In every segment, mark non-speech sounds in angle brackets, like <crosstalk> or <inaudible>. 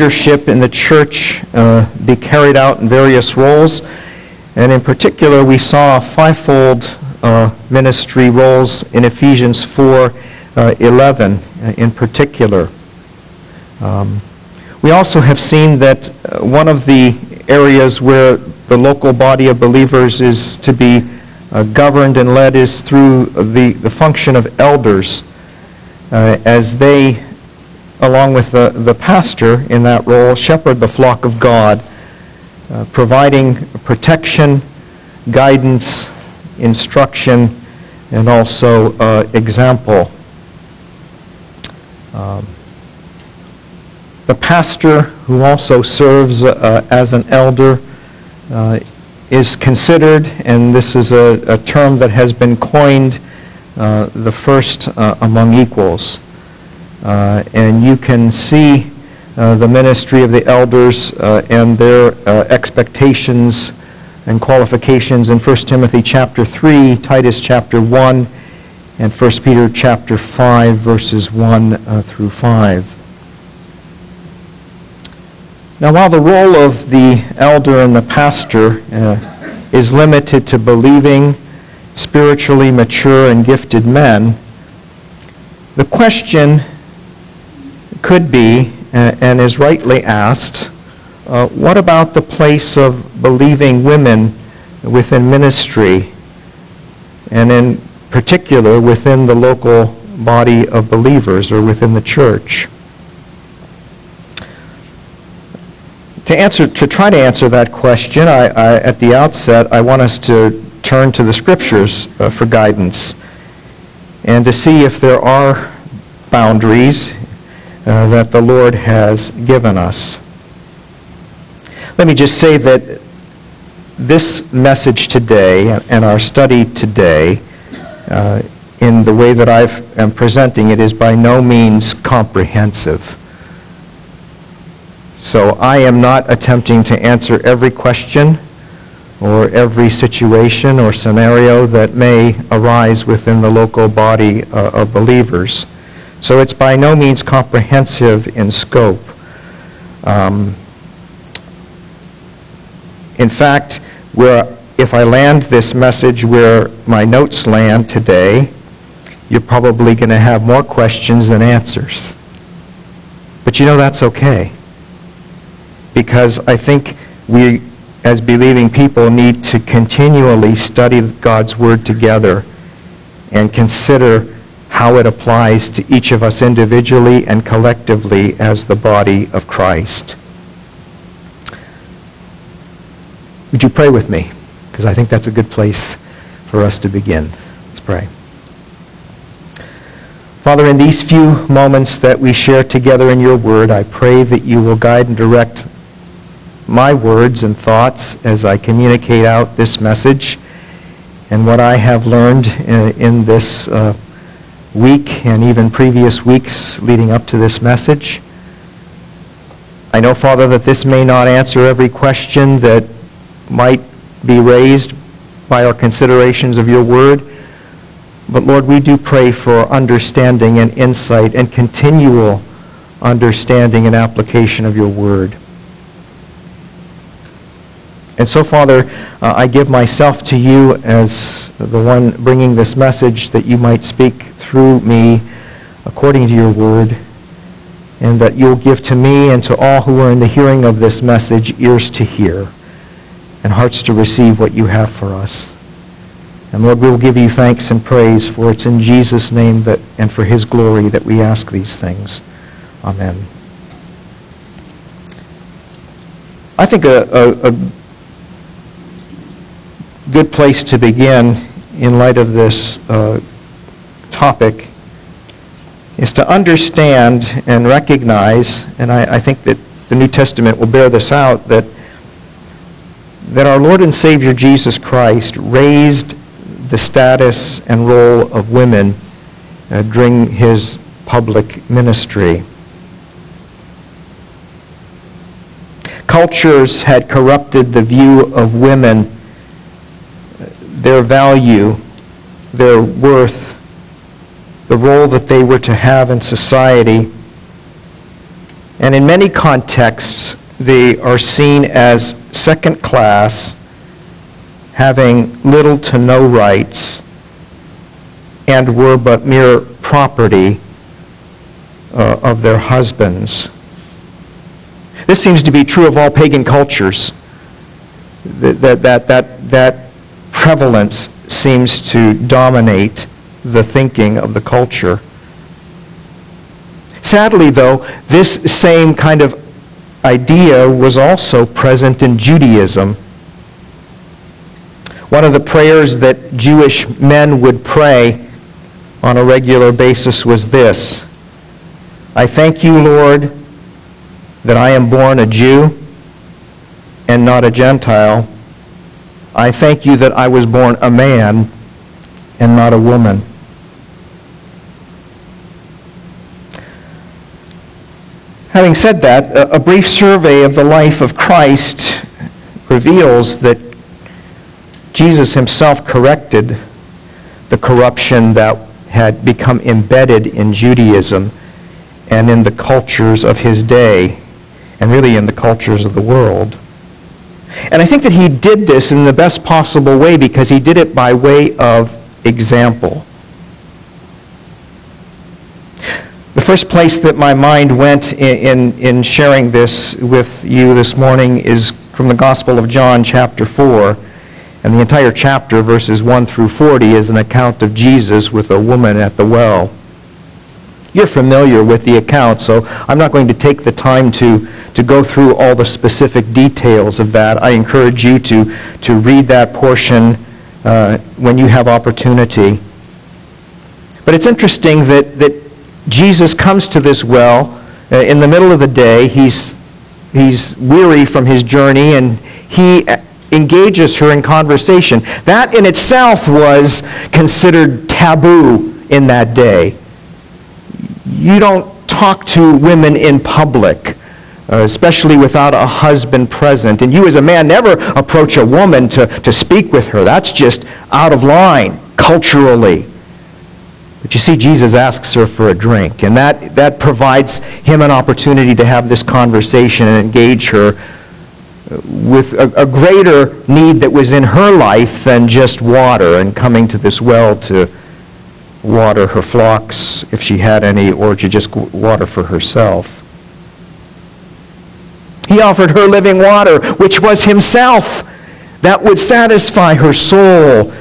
leadership in the church uh, be carried out in various roles. And in particular, we saw fivefold uh, ministry roles in Ephesians 4 uh, 11 uh, in particular. Um, we also have seen that uh, one of the areas where the local body of believers is to be uh, governed and led is through the, the function of elders uh, as they, along with the, the pastor in that role, shepherd the flock of God, uh, providing protection, guidance, instruction, and also uh, example. Um, the pastor, who also serves uh, as an elder, uh, is considered, and this is a, a term that has been coined, uh, the first uh, among equals. Uh, and you can see uh, the ministry of the elders and their expectations and qualifications in 1 Timothy chapter 3, Titus chapter 1, and 1 Peter chapter 5, verses 1 through 5. Now, while the role of the elder and the pastor uh, is limited to believing, spiritually mature, and gifted men, the question could be, uh, and is rightly asked, uh, what about the place of believing women within ministry, and in particular within the local body of believers or within the church? To answer, to try to answer that question, I, I, at the outset, I want us to turn to the scriptures uh, for guidance and to see if there are boundaries uh, that the Lord has given us. Let me just say that this message today and our study today, uh, in the way that I am presenting it, is by no means comprehensive. So I am not attempting to answer every question or every situation or scenario that may arise within the local body uh, of believers. So it's by no means comprehensive in scope. Um, in fact, where if I land this message where my notes land today, you're probably going to have more questions than answers. But you know that's okay because I think we, as believing people, need to continually study God's Word together and consider how it applies to each of us individually and collectively as the body of Christ. Would you pray with me? Because I think that's a good place for us to begin. Let's pray. Father, in these few moments that we share together in your word, I pray that you will guide and direct my words and thoughts as I communicate out this message and what I have learned in, in this uh, week and even previous weeks leading up to this message. I know, Father, that this may not answer every question that might be raised by our considerations of your word. But Lord, we do pray for understanding and insight and continual understanding and application of your word. And so, Father, uh, I give myself to you as the one bringing this message that you might speak through me according to your word, and that you'll give to me and to all who are in the hearing of this message ears to hear and hearts to receive what you have for us. And Lord, we will give you thanks and praise, for it's in Jesus' name that, and for his glory that we ask these things. Amen. I think a, a, a good place to begin in light of this uh, topic is to understand and recognize, and I, I, think that the New Testament will bear this out, that, that our Lord and Savior Jesus Christ raised the status and role of women uh, during his public ministry. Cultures had corrupted the view of women their value, their worth, the role that they were to have in society. And in many contexts, they are seen as second class, having little to no rights, and were but mere property uh, of their husbands. This seems to be true of all pagan cultures. That, that, that, that, that prevalence seems to dominate the thinking of the culture. Sadly, though, this same kind of idea was also present in Judaism. One of the prayers that Jewish men would pray on a regular basis was this I thank you, Lord, that I am born a Jew and not a Gentile. I thank you that I was born a man and not a woman. Having said that, a brief survey of the life of Christ reveals that Jesus himself corrected the corruption that had become embedded in Judaism and in the cultures of his day, and really in the cultures of the world. And I think that he did this in the best possible way because he did it by way of example. The first place that my mind went in, in, in, sharing this with you this morning is from the Gospel of John, chapter 4. And the entire chapter, verses 1 through 40, is an account of Jesus with a woman at the well. You're familiar with the account, so I'm not going to take the time to, to go through all the specific details of that. I encourage you to, to read that portion uh, when you have opportunity. But it's interesting that, that Jesus comes to this well uh, in the middle of the day. He's, he's weary from his journey, and he engages her in conversation. That in itself was considered taboo in that day. You don't talk to women in public. Uh, especially without a husband present. And you, as a man, never approach a woman to, to speak with her. That's just out of line culturally. But you see, Jesus asks her for a drink, and that, that provides him an opportunity to have this conversation and engage her with a, a, greater need that was in her life than just water and coming to this well to water her flocks, if she had any, or to just water for herself. He offered her living water, which was himself, that would satisfy her soul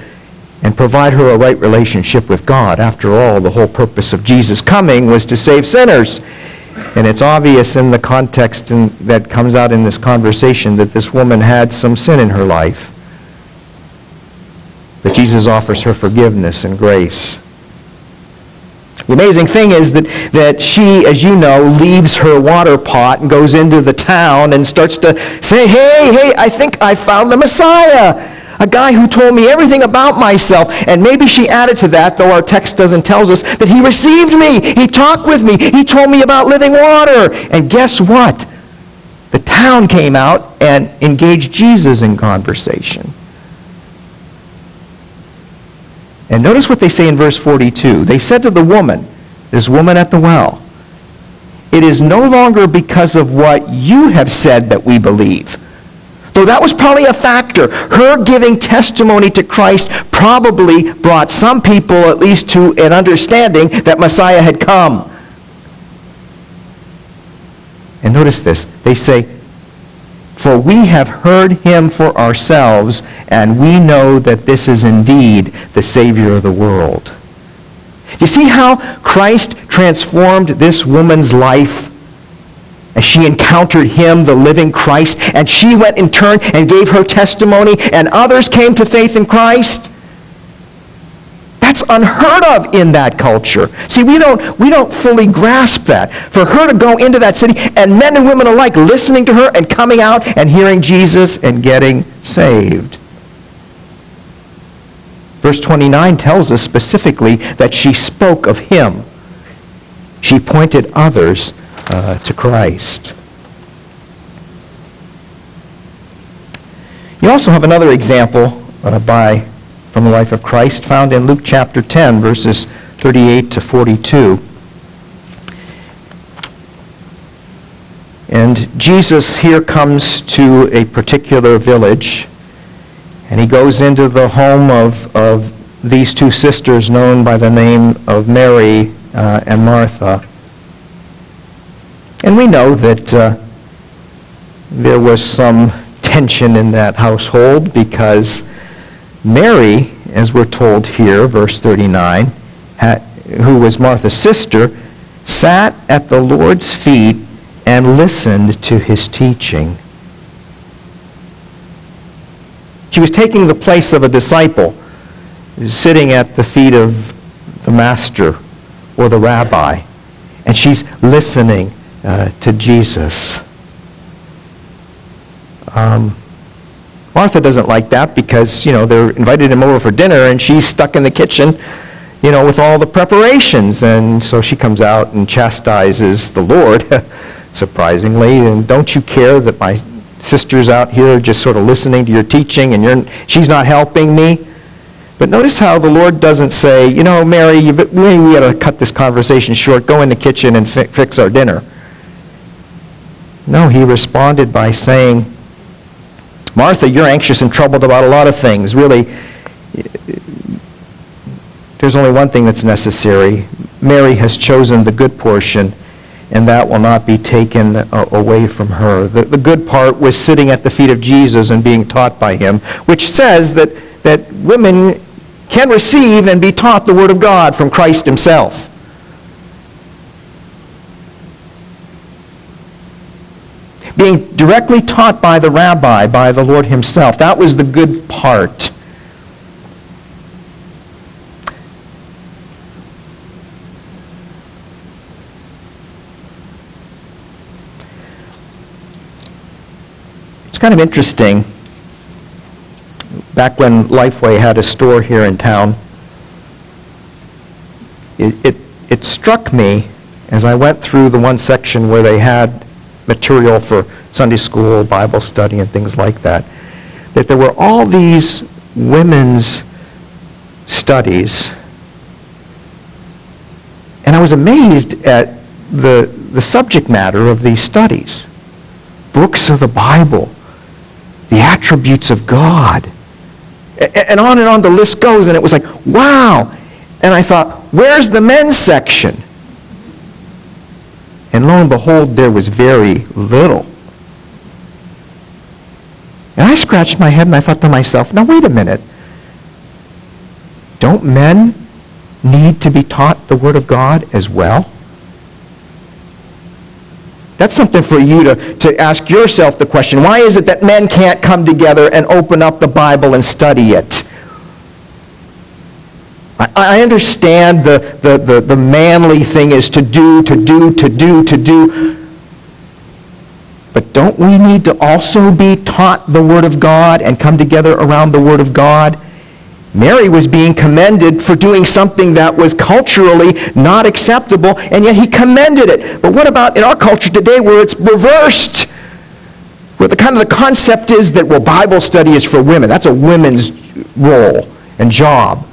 and provide her a right relationship with God. After all, the whole purpose of Jesus coming was to save sinners. And it's obvious in the context in, that comes out in this conversation that this woman had some sin in her life. But Jesus offers her forgiveness and grace. The amazing thing is that, that she, as you know, leaves her water pot and goes into the town and starts to say, hey, hey, I think I found the Messiah a guy who told me everything about myself. And maybe she added to that, though our text doesn't tell us, that he received me. He talked with me. He told me about living water. And guess what? The town came out and engaged Jesus in conversation. And notice what they say in verse 42. They said to the woman, this woman at the well, it is no longer because of what you have said that we believe Though that was probably a factor. Her giving testimony to Christ probably brought some people at least to an understanding that Messiah had come. And notice this. They say, For we have heard him for ourselves, and we know that this is indeed the Savior of the world. You see how Christ transformed this woman's life? as she encountered him, the living Christ, and she went in turn and gave her testimony, and others came to faith in Christ. Unheard of in that culture. See, we don't, we don't fully grasp that. For her to go into that city, and men and women alike listening to her and coming out and hearing Jesus and getting saved. Verse 29 tells us specifically that she spoke of him. She pointed others uh, to Christ. You also have another example uh, by from the life of Christ found in Luke chapter 10 verses 38 to 42. And Jesus here comes to a particular village, and he goes into the home of, of these two sisters known by the name of Mary uh, and Martha. And we know that uh, there was some tension in that household because Mary, as we're told here, verse 39, who was Martha's sister, sat at the Lord's feet and listened to his teaching. She was taking the place of a disciple, sitting at the feet of the master or the rabbi, and she's listening uh, to Jesus. Um, Martha doesn't like that because, you know, they're invited him over for dinner and she's stuck in the kitchen, you know, with all the preparations. And so she comes out and chastises the Lord, <laughs> surprisingly. And don't you care that my sister's out here just sort of listening to your teaching and you're, she's not helping me? But notice how the Lord doesn't say, you know, Mary, you, maybe we ought to cut this conversation short. Go in the kitchen and fi- fix our dinner. No, he responded by saying, Martha, you're anxious and troubled about a lot of things. Really, there's only one thing that's necessary. Mary has chosen the good portion, and that will not be taken uh, away from her. The, the good part was sitting at the feet of Jesus and being taught by him, which says that, that women can receive and be taught the Word of God from Christ himself. Being directly taught by the rabbi, by the Lord himself. That was the good part. It's kind of interesting. Back when Lifeway had a store here in town, it, it, it struck me as I went through the one section where they had material for Sunday school, Bible study, and things like that, that there were all these women's studies. And I was amazed at the, the subject matter of these studies. Books of the Bible, the attributes of God. And on and on the list goes, and it was like, wow. And I thought, where's the men's section? And lo and behold, there was very little. And I scratched my head and I thought to myself, now wait a minute. Don't men need to be taught the Word of God as well? That's something for you to, to ask yourself the question. Why is it that men can't come together and open up the Bible and study it? I understand the, the, the, the, manly thing is to do, to do, to do, to do. But don't we need to also be taught the Word of God and come together around the Word of God? Mary was being commended for doing something that was culturally not acceptable, and yet he commended it. But what about in our culture today where it's reversed? Where the kind of the concept is that, well, Bible study is for women. That's a women's role and job.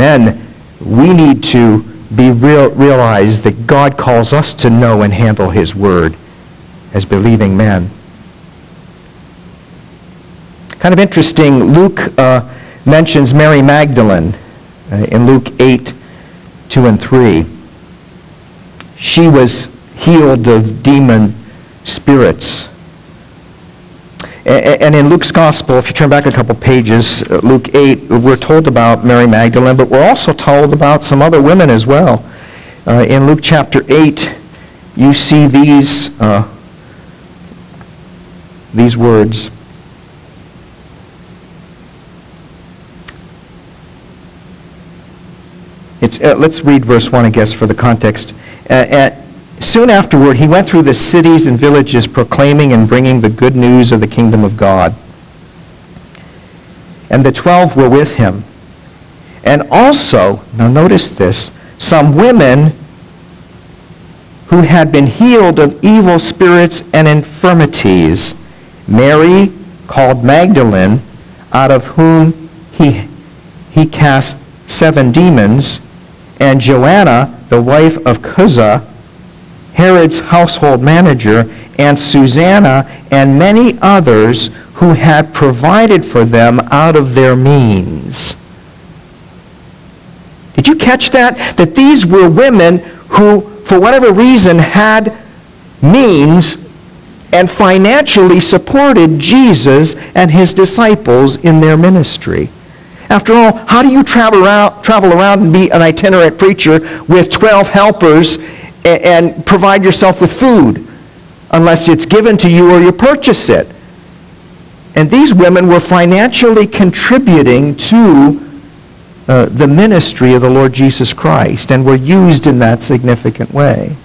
Men, we need to be real, realize that God calls us to know and handle his word as believing men. Kind of interesting, Luke uh, mentions Mary Magdalene uh, in Luke 8, 2 and 3. She was healed of demon spirits. And in Luke's gospel, if you turn back a couple pages, uh, Luke 8, we're told about Mary Magdalene, but we're also told about some other women as well. Uh, in Luke chapter 8, you see these, uh, these words. It's, uh, let's read verse 1, I guess, for the context. Soon afterward, he went through the cities and villages proclaiming and bringing the good news of the kingdom of God. And the twelve were with him. And also, now notice this, some women who had been healed of evil spirits and infirmities. Mary, called Magdalene, out of whom he, he cast seven demons, and Joanna, the wife of Chuza, Herod's household manager, and Susanna, and many others who had provided for them out of their means. Did you catch that? That these were women who, for whatever reason, had means and financially supported Jesus and his disciples in their ministry. After all, how do you travel around, travel around and be an itinerant preacher with 12 helpers and, provide yourself with food unless it's given to you or you purchase it? And these women were financially contributing to uh, the ministry of the Lord Jesus Christ and were used in that significant way.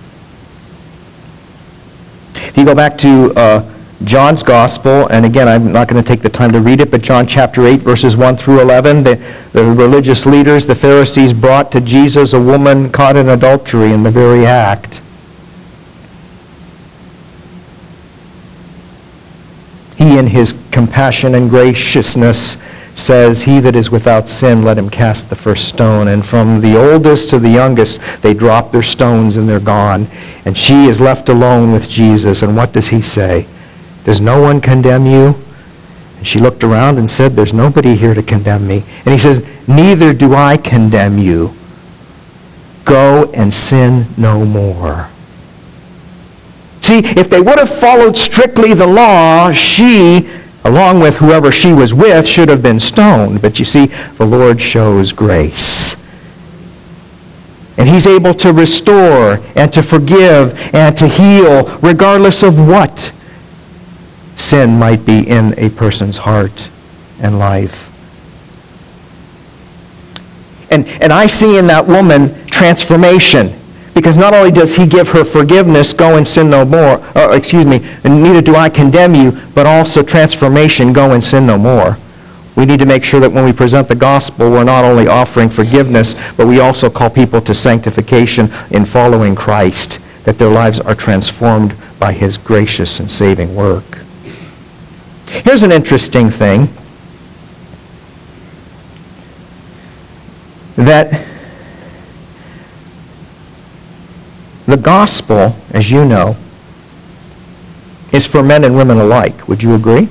If you go back to uh, John's Gospel, and again, I'm not going to take the time to read it, but John chapter 8, verses 1 through 11, the, the religious leaders, the Pharisees, brought to Jesus a woman caught in adultery in the very act. He, in his compassion and graciousness, says, He that is without sin, let him cast the first stone. And from the oldest to the youngest, they drop their stones and they're gone. And she is left alone with Jesus. And what does he say? Does no one condemn you? And she looked around and said, There's nobody here to condemn me. And he says, Neither do I condemn you. Go and sin no more. See, if they would have followed strictly the law, she along with whoever she was with, should have been stoned. But you see, the Lord shows grace. And he's able to restore and to forgive and to heal regardless of what sin might be in a person's heart and life. And, and I see in that woman transformation. Because not only does he give her forgiveness, go and sin no more, or excuse me, and neither do I condemn you, but also transformation, go and sin no more. We need to make sure that when we present the gospel, we're not only offering forgiveness, but we also call people to sanctification in following Christ, that their lives are transformed by his gracious and saving work. Here's an interesting thing that The gospel, as you know, is for men and women alike. Would you agree?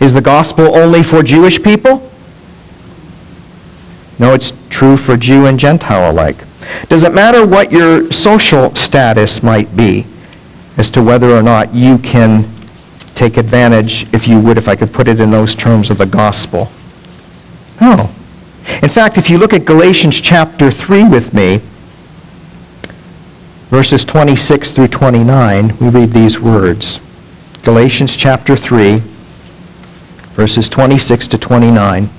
Is the gospel only for Jewish people? No, it's true for Jew and Gentile alike. Does it matter what your social status might be as to whether or not you can take advantage, if you would, if I could put it in those terms, of the gospel? No. In fact, if you look at Galatians chapter 3 with me, verses 26 through 29, we read these words. Galatians chapter 3, verses 26 to 29.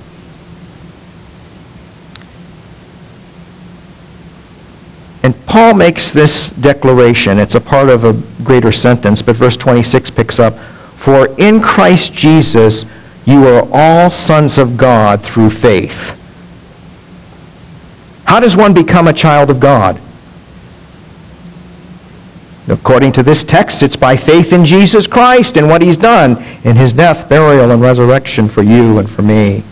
And Paul makes this declaration. It's a part of a greater sentence, but verse 26 picks up For in Christ Jesus you are all sons of God through faith. How does one become a child of God? According to this text, it's by faith in Jesus Christ and what he's done in his death, burial, and resurrection for you and for me.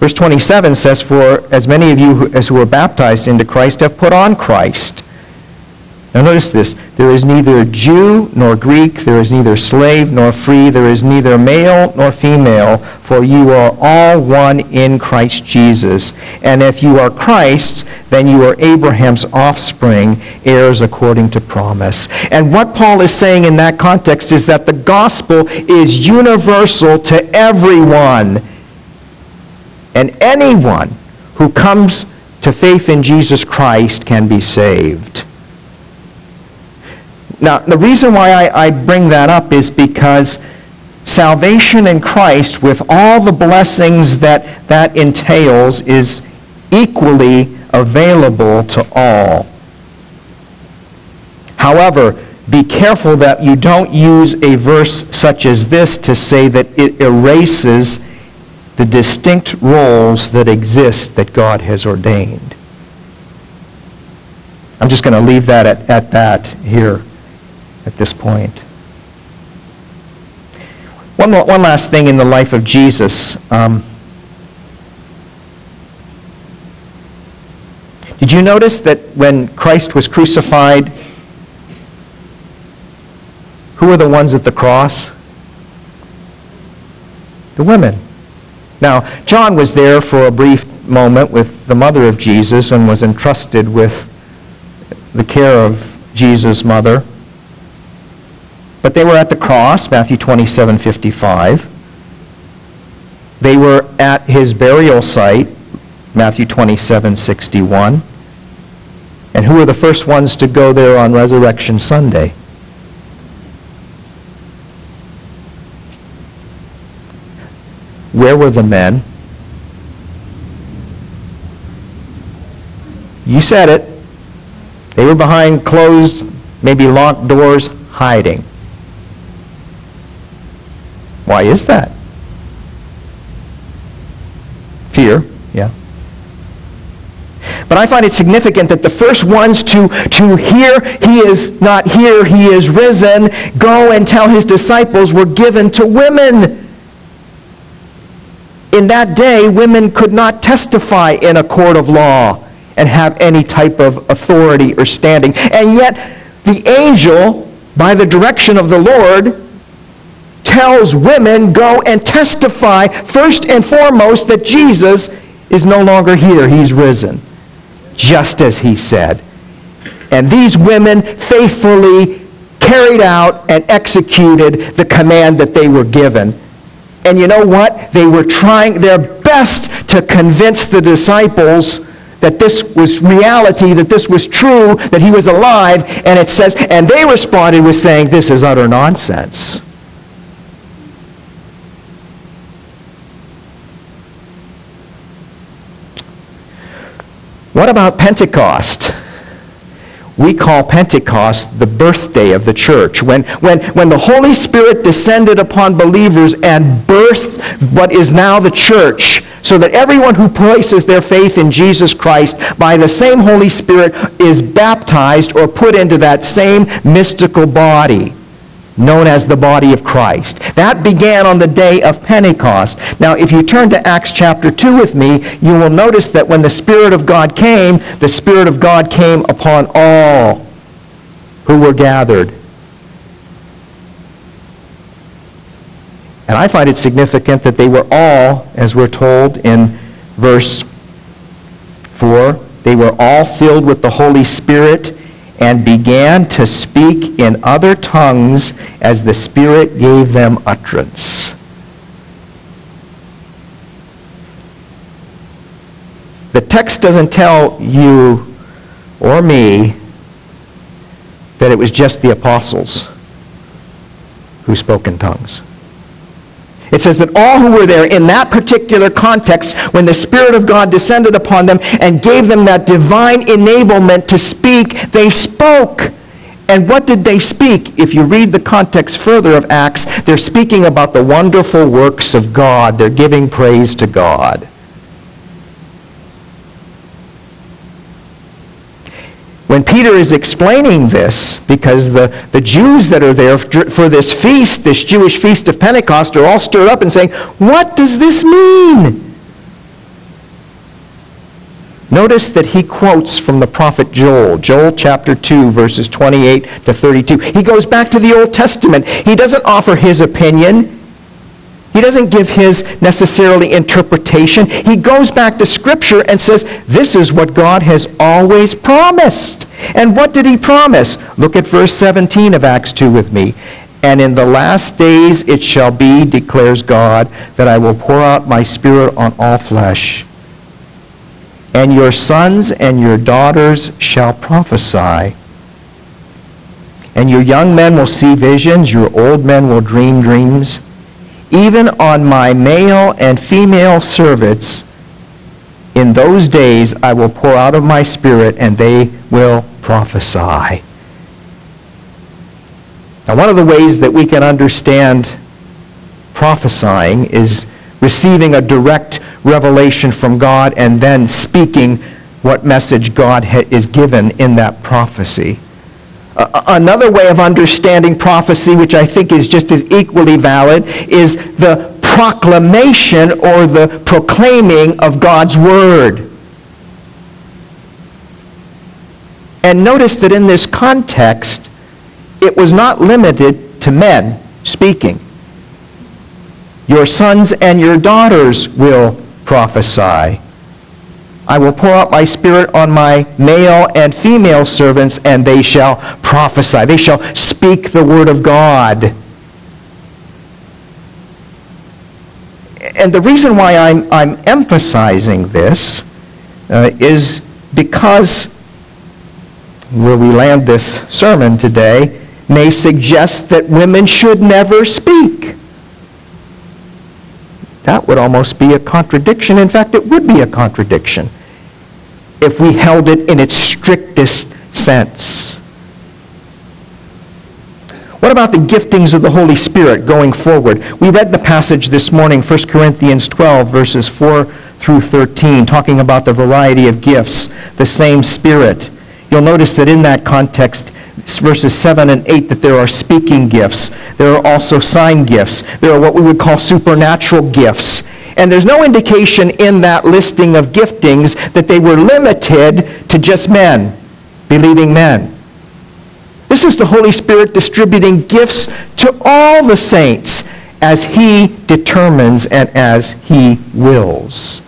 Verse 27 says, For as many of you as who were baptized into Christ have put on Christ. Now notice this. There is neither Jew nor Greek, there is neither slave nor free, there is neither male nor female, for you are all one in Christ Jesus. And if you are Christ's, then you are Abraham's offspring, heirs according to promise. And what Paul is saying in that context is that the gospel is universal to everyone. And anyone who comes to faith in Jesus Christ can be saved. Now, the reason why I, I bring that up is because salvation in Christ, with all the blessings that that entails, is equally available to all. However, be careful that you don't use a verse such as this to say that it erases the distinct roles that exist that God has ordained. I'm just going to leave that at, at that here at this point. One, one last thing in the life of Jesus. Um, Did you notice that when Christ was crucified, who were the ones at the cross? The women. Now, John was there for a brief moment with the mother of Jesus and was entrusted with the care of Jesus' mother. But they were at the cross, Matthew 27, 55. They were at his burial site, Matthew 27, 61. And who were the first ones to go there on Resurrection Sunday? Where were the men? You said it. They were behind closed, maybe locked doors, hiding. Why is that? Fear, yeah. But I find it significant that the first ones to, to hear he is not here, he is risen, go and tell his disciples were given to women. In that day, women could not testify in a court of law and have any type of authority or standing. And yet, the angel, by the direction of the Lord, tells women, go and testify first and foremost that Jesus is no longer here. He's risen, just as he said. And these women faithfully carried out and executed the command that they were given. And you know what? They were trying their best to convince the disciples that this was reality, that this was true, that he was alive. And it says, and they responded with saying, this is utter nonsense. What about Pentecost? We call Pentecost the birthday of the church. When, when, when the Holy Spirit descended upon believers and birthed what is now the church, so that everyone who places their faith in Jesus Christ by the same Holy Spirit is baptized or put into that same mystical body known as the body of Christ. That began on the day of Pentecost. Now, if you turn to Acts chapter 2 with me, you will notice that when the Spirit of God came, the Spirit of God came upon all who were gathered. And I find it significant that they were all, as we're told in verse 4, they were all filled with the Holy Spirit and began to speak in other tongues as the Spirit gave them utterance. The text doesn't tell you or me that it was just the apostles who spoke in tongues. It says that all who were there in that particular context, when the Spirit of God descended upon them and gave them that divine enablement to speak, they spoke. And what did they speak? If you read the context further of Acts, they're speaking about the wonderful works of God. They're giving praise to God. When Peter is explaining this, because the, the Jews that are there for this feast, this Jewish feast of Pentecost, are all stirred up and saying, What does this mean? Notice that he quotes from the prophet Joel, Joel chapter 2, verses 28 to 32. He goes back to the Old Testament. He doesn't offer his opinion. He doesn't give his necessarily interpretation. He goes back to Scripture and says, this is what God has always promised. And what did he promise? Look at verse 17 of Acts 2 with me. And in the last days it shall be, declares God, that I will pour out my Spirit on all flesh. And your sons and your daughters shall prophesy. And your young men will see visions, your old men will dream dreams. Even on my male and female servants, in those days I will pour out of my spirit, and they will prophesy. Now, one of the ways that we can understand prophesying is receiving a direct revelation from God and then speaking what message God is given in that prophecy another way of understanding prophecy, which I think is just as equally valid, is the proclamation or the proclaiming of God's word. And notice that in this context, it was not limited to men speaking. Your sons and your daughters will prophesy. I will pour out my spirit on my male and female servants, and they shall prophesy. They shall speak the word of God. And the reason why I'm, I'm emphasizing this uh, is because where we land this sermon today may suggest that women should never speak. That would almost be a contradiction. In fact, it would be a contradiction if we held it in its strictest sense. What about the giftings of the Holy Spirit going forward? We read the passage this morning, 1 Corinthians 12, verses 4 through 13, talking about the variety of gifts, the same Spirit. You'll notice that in that context, verses 7 and 8, that there are speaking gifts. There are also sign gifts. There are what we would call supernatural gifts. And there's no indication in that listing of giftings that they were limited to just men, believing men. This is the Holy Spirit distributing gifts to all the saints as he determines and as he wills.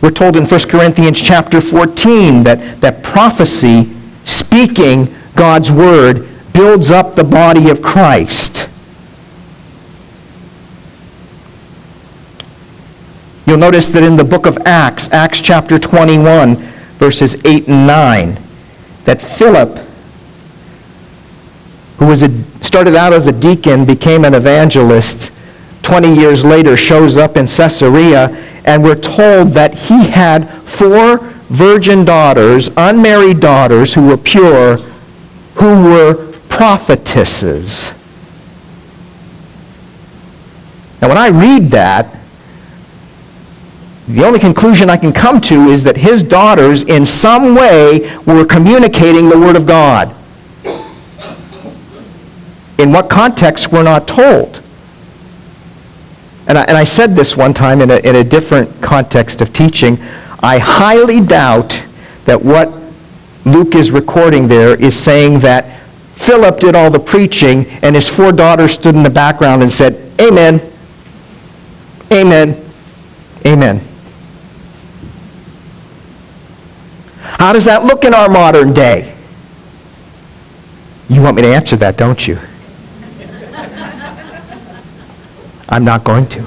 We're told in 1 Corinthians chapter 14 that, that prophecy, speaking God's word, builds up the body of Christ. You'll notice that in the book of Acts, Acts chapter 21, verses 8 and 9, that Philip, who was a, started out as a deacon, became an evangelist, 20 years later shows up in Caesarea, and we're told that he had four virgin daughters, unmarried daughters, who were pure, who were prophetesses. Now, when I read that, the only conclusion I can come to is that his daughters, in some way, were communicating the Word of God. In what context, we're not told. And I, and I said this one time in a, in a different context of teaching. I highly doubt that what Luke is recording there is saying that Philip did all the preaching and his four daughters stood in the background and said, Amen, Amen, Amen. How does that look in our modern day? You want me to answer that, don't you? <laughs> I'm not going to.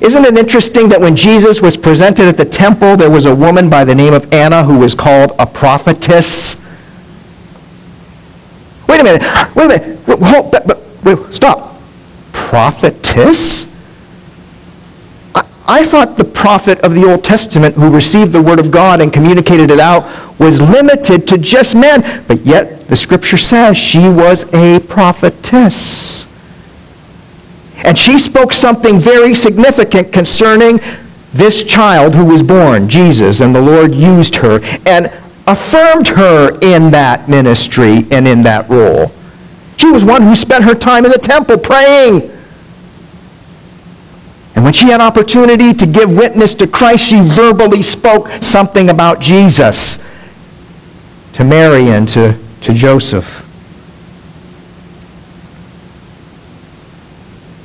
Isn't it interesting that when Jesus was presented at the temple, there was a woman by the name of Anna who was called a prophetess? Wait a minute. Wait a minute. Wait, stop. Prophetess? I thought the prophet of the Old Testament who received the word of God and communicated it out was limited to just men. But yet the scripture says she was a prophetess. And she spoke something very significant concerning this child who was born, Jesus, and the Lord used her and affirmed her in that ministry and in that role. She was one who spent her time in the temple praying and when she had opportunity to give witness to Christ, she verbally spoke something about Jesus to Mary and to, to Joseph.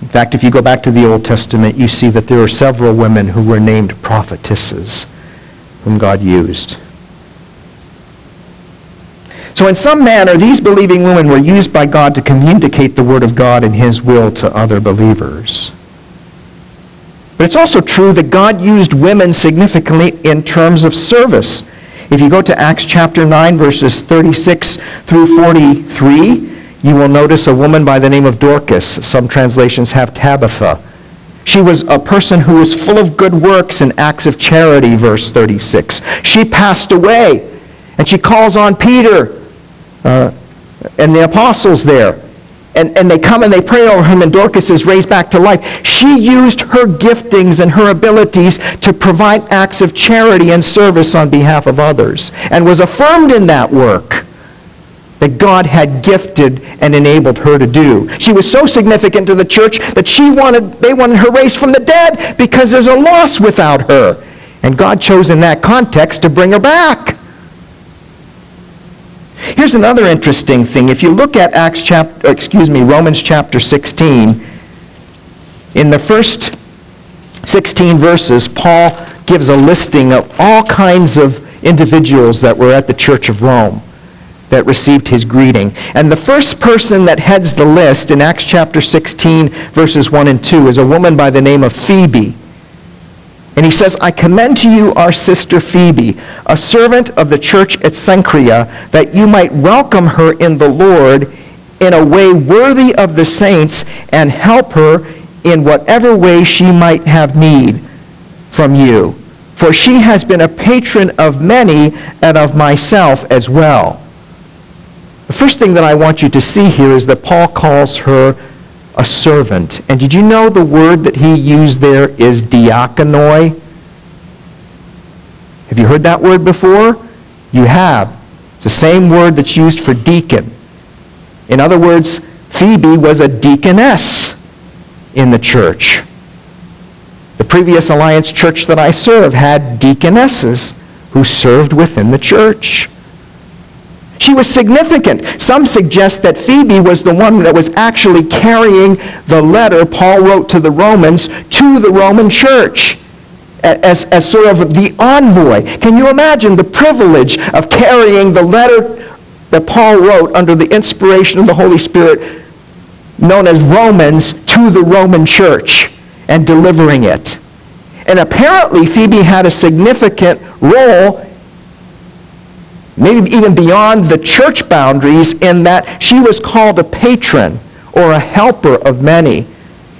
In fact, if you go back to the Old Testament, you see that there are several women who were named prophetesses whom God used. So, in some manner, these believing women were used by God to communicate the Word of God and His will to other believers. But it's also true that God used women significantly in terms of service. If you go to Acts chapter 9, verses 36 through 43, you will notice a woman by the name of Dorcas. Some translations have Tabitha. She was a person who was full of good works and acts of charity, verse 36. She passed away, and she calls on Peter uh, and the apostles there and, and they come and they pray over him, and Dorcas is raised back to life. She used her giftings and her abilities to provide acts of charity and service on behalf of others and was affirmed in that work. that God had gifted and enabled her to do. She was so significant to the church that she wanted, they wanted her raised from the dead because there's a loss without her. And God chose in that context to bring her back. Here's another interesting thing. If you look at Acts chapter, excuse me, Romans chapter 16, in the first 16 verses, Paul gives a listing of all kinds of individuals that were at the church of Rome that received his greeting. And the first person that heads the list in Acts chapter 16, verses 1 and 2, is a woman by the name of Phoebe. And he says, I commend to you our sister Phoebe, a servant of the church at Cenchrea, that you might welcome her in the Lord in a way worthy of the saints and help her in whatever way she might have need from you. For she has been a patron of many and of myself as well. The first thing that I want you to see here is that Paul calls her a servant. And did you know the word that he used there is diakonoi? Have you heard that word before? You have. It's the same word that's used for deacon. In other words, Phoebe was a deaconess in the church. The previous Alliance church that I served had deaconesses who served within the church. She was significant. Some suggest that Phoebe was the one that was actually carrying the letter Paul wrote to the Romans to the Roman church as, as sort of the envoy. Can you imagine the privilege of carrying the letter that Paul wrote under the inspiration of the Holy Spirit, known as Romans, to the Roman church and delivering it? And apparently, Phoebe had a significant role maybe even beyond the church boundaries, in that she was called a patron or a helper of many.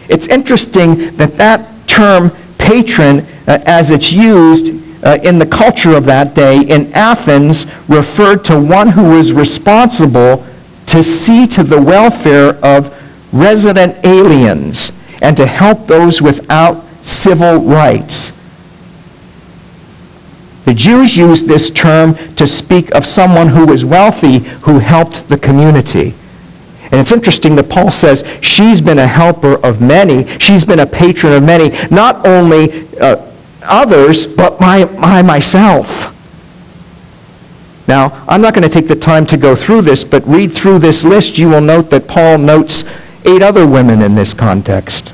It's interesting that that term patron, uh, as it's used uh, in the culture of that day in Athens, referred to one who was responsible to see to the welfare of resident aliens and to help those without civil rights. The Jews used this term to speak of someone who was wealthy who helped the community. And it's interesting that Paul says she's been a helper of many. She's been a patron of many, not only uh, others, but my, my myself. Now, I'm not going to take the time to go through this, but read through this list. You will note that Paul notes eight other women in this context.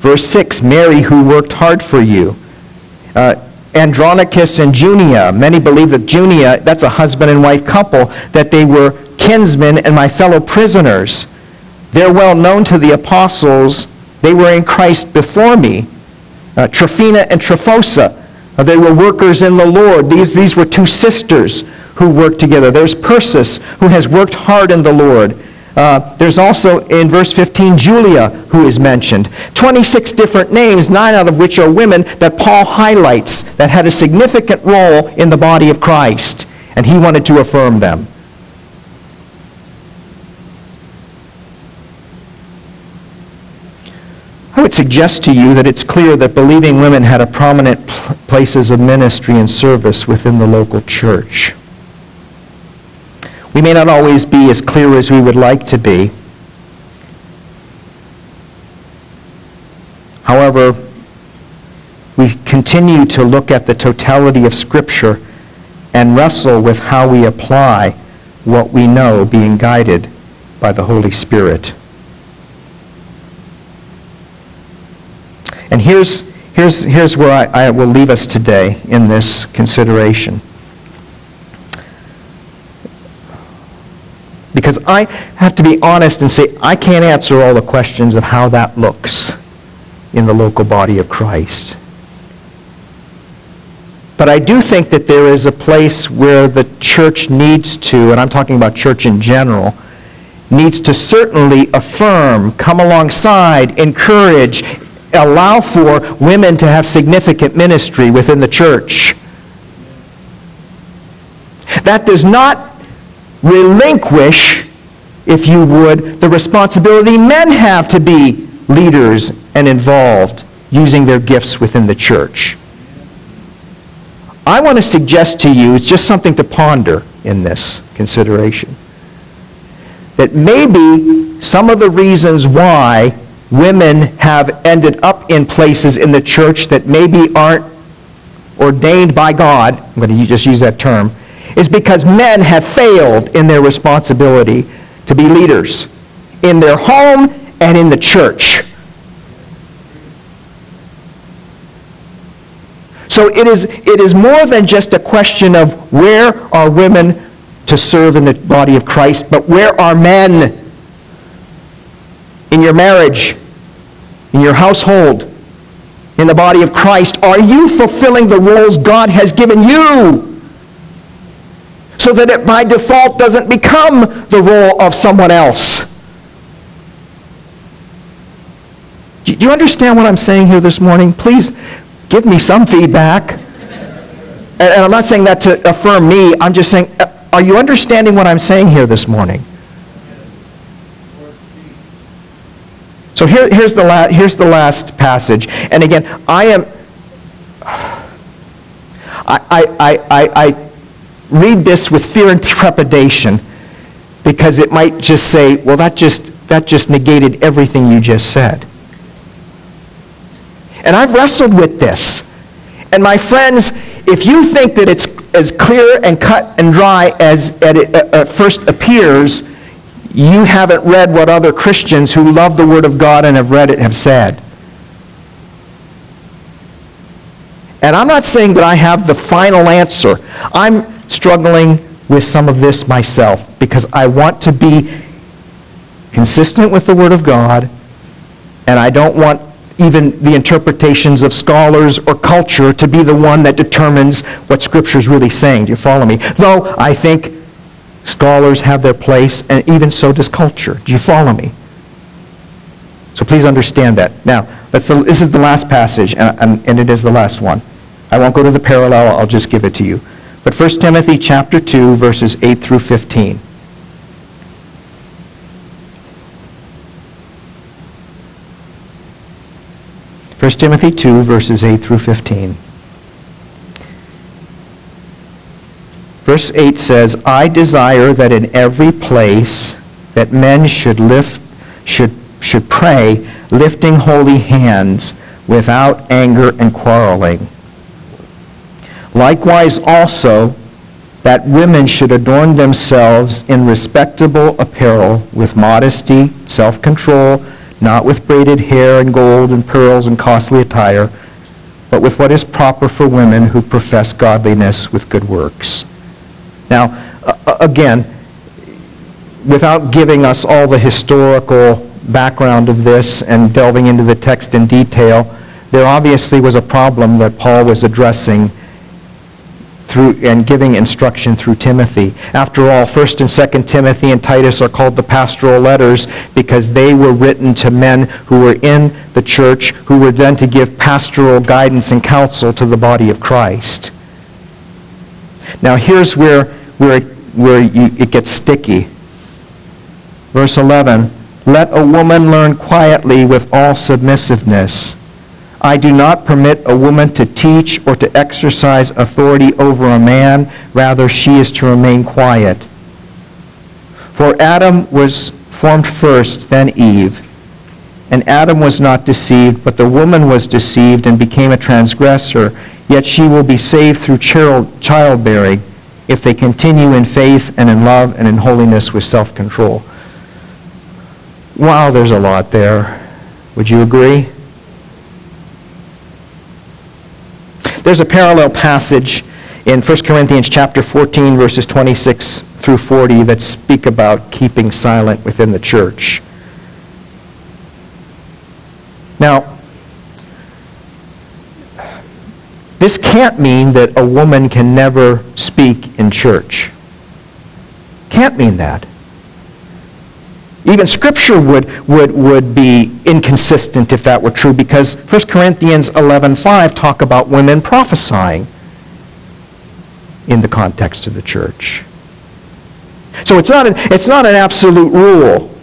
Verse 6 Mary, who worked hard for you. Uh, Andronicus and Junia. Many believe that Junia, that's a husband and wife couple, that they were kinsmen and my fellow prisoners. They're well known to the apostles. They were in Christ before me. Uh, Tryphena and Tryphosa, uh, they were workers in the Lord. These, these were two sisters who worked together. There's Persis, who has worked hard in the Lord. Uh, there's also in verse 15 Julia, who is mentioned. 26 different names, nine out of which are women that Paul highlights that had a significant role in the body of Christ, and he wanted to affirm them. I would suggest to you that it's clear that believing women had a prominent places of ministry and service within the local church. We may not always be as clear as we would like to be. However, we continue to look at the totality of Scripture and wrestle with how we apply what we know being guided by the Holy Spirit. And here's, here's, here's where I, I will leave us today in this consideration. Because I have to be honest and say, I can't answer all the questions of how that looks in the local body of Christ. But I do think that there is a place where the church needs to, and I'm talking about church in general, needs to certainly affirm, come alongside, encourage, allow for women to have significant ministry within the church. That does not relinquish, if you would, the responsibility men have to be leaders and involved using their gifts within the church. I want to suggest to you, it's just something to ponder. in this consideration. That maybe some of the reasons why women have ended up in places in the church that maybe aren't ordained by God, I'm going to just use that term, is because men have failed in their responsibility to be leaders in their home and in the church. So it is, it is more than just a question of where are women to serve in the body of Christ, but where are men in your marriage, in your household, in the body of Christ? Are you fulfilling the roles God has given you? So that it by default doesn't become the role of someone else. Do you understand what I'm saying here this morning? Please give me some feedback. And, I'm not saying that to affirm me. I'm just saying, uh, are you understanding what I'm saying here this morning? So here, here's, the la- here's the last passage. And again, I am. I, I, I, I read this with fear and trepidation because it might just say, well, that just, that just negated everything you just said. And I've wrestled with this. And my friends, if you think that it's as clear and cut and dry as it uh, at first appears, you haven't read what other Christians who love the Word of God and have read it have said. And I'm not saying that I have the final answer. I'm struggling with some of this myself because I want to be consistent with the Word of God and I don't want even the interpretations of scholars or culture to be the one that determines what Scripture is really saying. Do you follow me? Though I think scholars have their place, and even so does culture. Do you follow me? So please understand that. Now, the, this is the last passage, and, and, and it is the last one. I won't go to the parallel, I'll just give it to you. But 1 Timothy chapter 2, verses 8 through 15. 1 Timothy 2, verses 8 through 15. Verse 8 says, I desire that in every place that men should lift, should, should pray, lifting holy hands without anger and quarreling. Likewise also, that women should adorn themselves in respectable apparel with modesty, self-control, not with braided hair and gold and pearls and costly attire, but with what is proper for women who profess godliness with good works. Now, uh, again, without giving us all the historical background of this and delving into the text in detail, there obviously was a problem that Paul was addressing through, and giving instruction through Timothy. After all, 1st and 2nd Timothy and Titus are called the pastoral letters because they were written to men who were in the church who were then to give pastoral guidance and counsel to the body of Christ. Now here's where, where, where you, it gets sticky. Verse 11, Let a woman learn quietly with all submissiveness. I do not permit a woman to teach or to exercise authority over a man. Rather, she is to remain quiet. For Adam was formed first, then Eve. And Adam was not deceived, but the woman was deceived and became a transgressor. Yet she will be saved through childbearing if they continue in faith and in love and in holiness with self-control. Wow, there's a lot there. Would you agree? There's a parallel passage in 1 Corinthians chapter 14 verses 26 through 40 that speak about keeping silent within the church. Now, this can't mean that a woman can never speak in church. Can't mean that. Even Scripture would, would, would be inconsistent if that were true because 1 Corinthians 11.5 talk about women prophesying in the context of the church. So it's not an, it's not an absolute rule,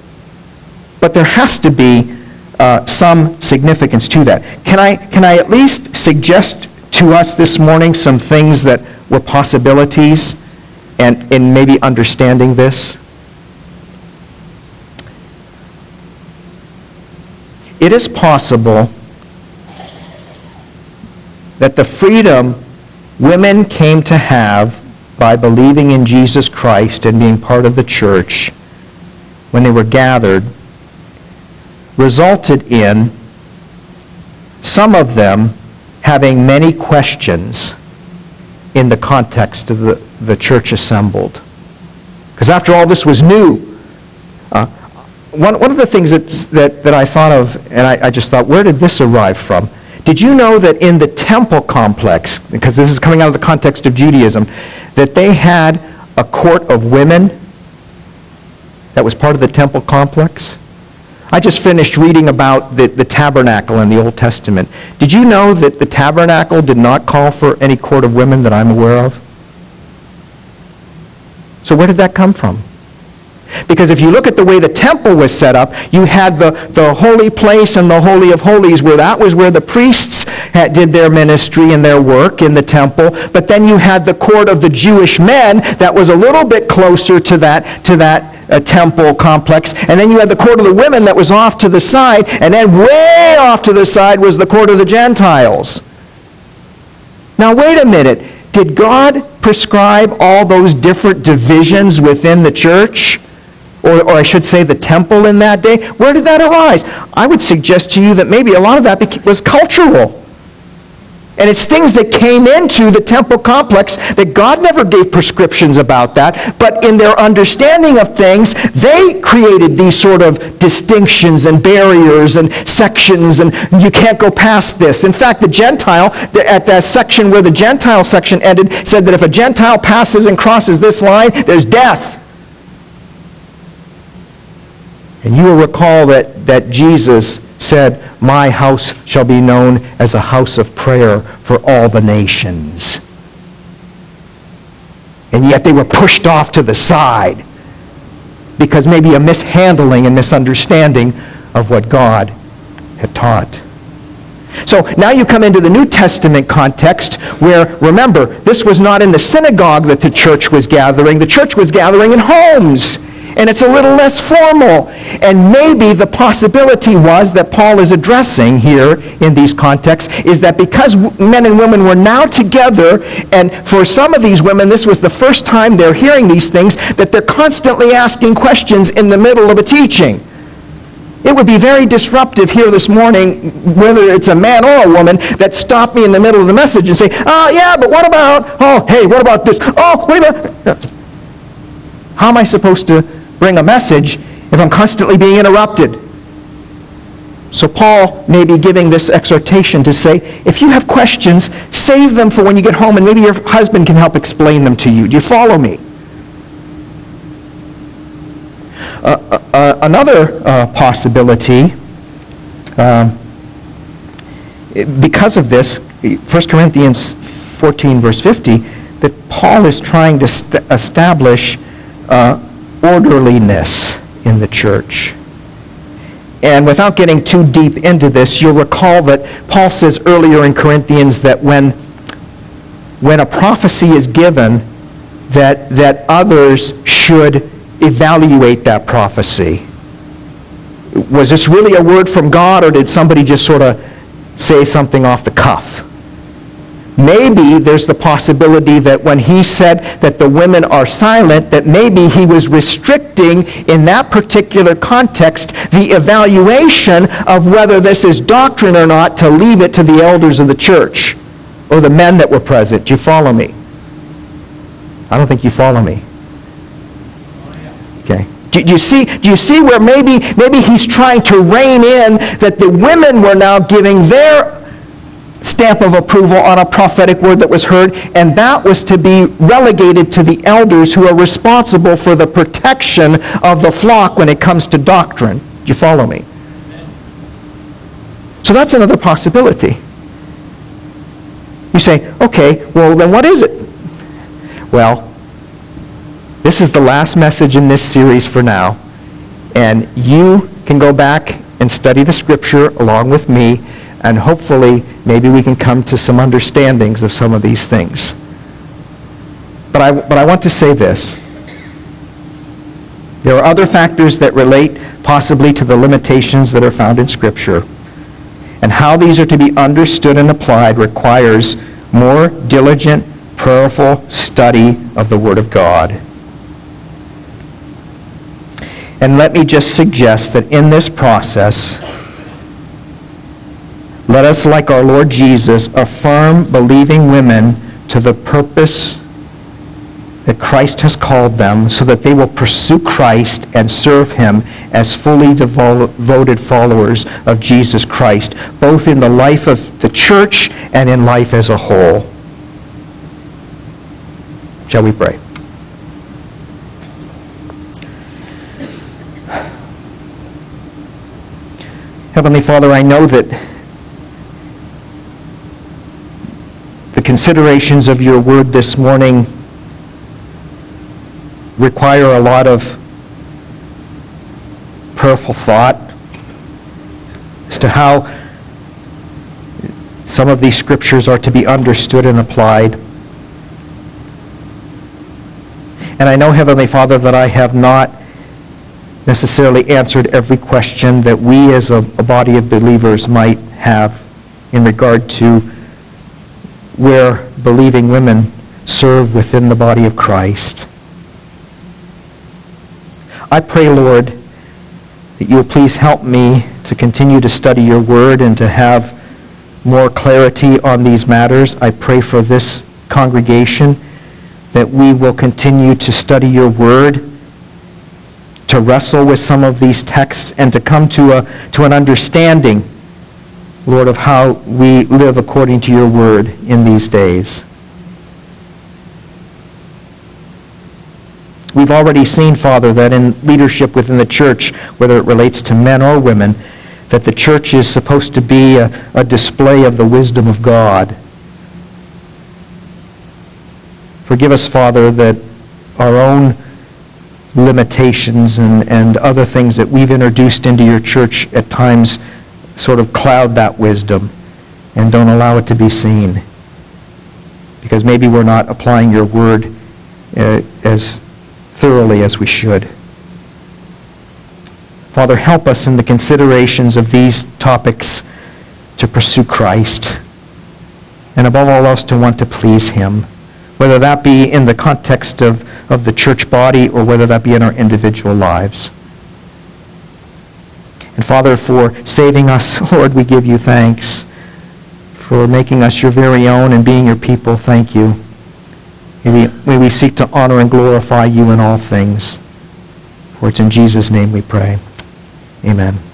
but there has to be uh, some significance to that. Can I, can I at least suggest to us this morning some things that were possibilities and in maybe understanding this? It is possible that the freedom women came to have by believing in Jesus Christ and being part of the church when they were gathered resulted in some of them having many questions in the context of the, the church assembled. Because after all, this was new. One, one of the things that, that, that I thought of, and I, I just thought, where did this arrive from? Did you know that in the temple complex, because this is coming out of the context of Judaism, that they had a court of women that was part of the temple complex? I just finished reading about the, the tabernacle in the Old Testament. Did you know that the tabernacle did not call for any court of women that I'm aware of? So where did that come from? Because if you look at the way the temple was set up, you had the, the holy place and the holy of holies, where that was where the priests had, did their ministry and their work in the temple. But then you had the court of the Jewish men that was a little bit closer to that, to that uh, temple complex. And then you had the court of the women that was off to the side. And then way off to the side was the court of the Gentiles. Now, wait a minute. Did God prescribe all those different divisions within the church? Or, or I should say the temple in that day, where did that arise? I would suggest to you that maybe a lot of that was cultural. And it's things that came into the temple complex that God never gave prescriptions about that, but in their understanding of things, they created these sort of distinctions and barriers and sections, and you can't go past this. In fact, the Gentile, at that section where the Gentile section ended, said that if a Gentile passes and crosses this line, there's death. And you will recall that, that Jesus said, My house shall be known as a house of prayer for all the nations. And yet they were pushed off to the side because maybe a mishandling and misunderstanding of what God had taught. So now you come into the New Testament context where, remember, this was not in the synagogue that the church was gathering. The church was gathering in homes and it's a little less formal. And maybe the possibility was that Paul is addressing here in these contexts is that because men and women were now together, and for some of these women, this was the first time they're hearing these things, that they're constantly asking questions in the middle of a teaching. It would be very disruptive here this morning, whether it's a man or a woman, that stop me in the middle of the message and say, oh, yeah, but what about, oh, hey, what about this? Oh, what about... How am I supposed to bring a message if I'm constantly being interrupted. So Paul may be giving this exhortation to say, if you have questions, save them for when you get home and maybe your husband can help explain them to you. Do you follow me? Uh, uh, uh another uh, possibility, um, because of this, 1 Corinthians 14, verse 50, that Paul is trying to st- establish uh, orderliness in the church. And without getting too deep into this, you'll recall that Paul says earlier in Corinthians that when, when a prophecy is given, that, that others should evaluate that prophecy. Was this really a word from God, or did somebody just sort of say something off the cuff? Maybe there's the possibility that when he said that the women are silent, that maybe he was restricting in that particular context the evaluation of whether this is doctrine or not to leave it to the elders of the church or the men that were present. Do you follow me? I don't think you follow me. Okay. Do, you see, do you see where maybe, maybe he's trying to rein in that the women were now giving their stamp of approval on a prophetic word that was heard, and that was to be relegated to the elders who are responsible for the protection of the flock when it comes to doctrine. Do you follow me? So that's another possibility. You say, okay, well, then what is it? Well, this is the last message in this series for now, and you can go back and study the scripture along with me and hopefully maybe we can come to some understandings of some of these things. But I, but I want to say this. There are other factors that relate possibly to the limitations that are found in Scripture. And how these are to be understood and applied requires more diligent, prayerful study of the Word of God. And let me just suggest that in this process, let us, like our Lord Jesus, affirm believing women to the purpose that Christ has called them so that they will pursue Christ and serve him as fully devoted followers of Jesus Christ, both in the life of the church and in life as a whole. Shall we pray? Heavenly Father, I know that considerations of your word this morning require a lot of prayerful thought as to how some of these scriptures are to be understood and applied. And I know, Heavenly Father, that I have not necessarily answered every question that we as a, a body of believers might have in regard to where believing women serve within the body of Christ. I pray, Lord, that you will please help me to continue to study your word and to have more clarity on these matters. I pray for this congregation that we will continue to study your word, to wrestle with some of these texts, and to come to, a, to an understanding, Lord, of how we live according to your word in these days. We've already seen, Father, that in leadership within the church, whether it relates to men or women, that the church is supposed to be a, a display of the wisdom of God. Forgive us, Father, that our own limitations and, and other things that we've introduced into your church at times sort of cloud that wisdom and don't allow it to be seen. Because maybe we're not applying your word uh, as thoroughly as we should. Father, help us in the considerations of these topics to pursue Christ, and above all else, to want to please Him, whether that be in the context of, of the church body or whether that be in our individual lives. And Father, for saving us, <laughs> Lord, we give you thanks. For making us your very own and being your people, thank you. May we, may we seek to honor and glorify you in all things. For it's in Jesus' name we pray. Amen.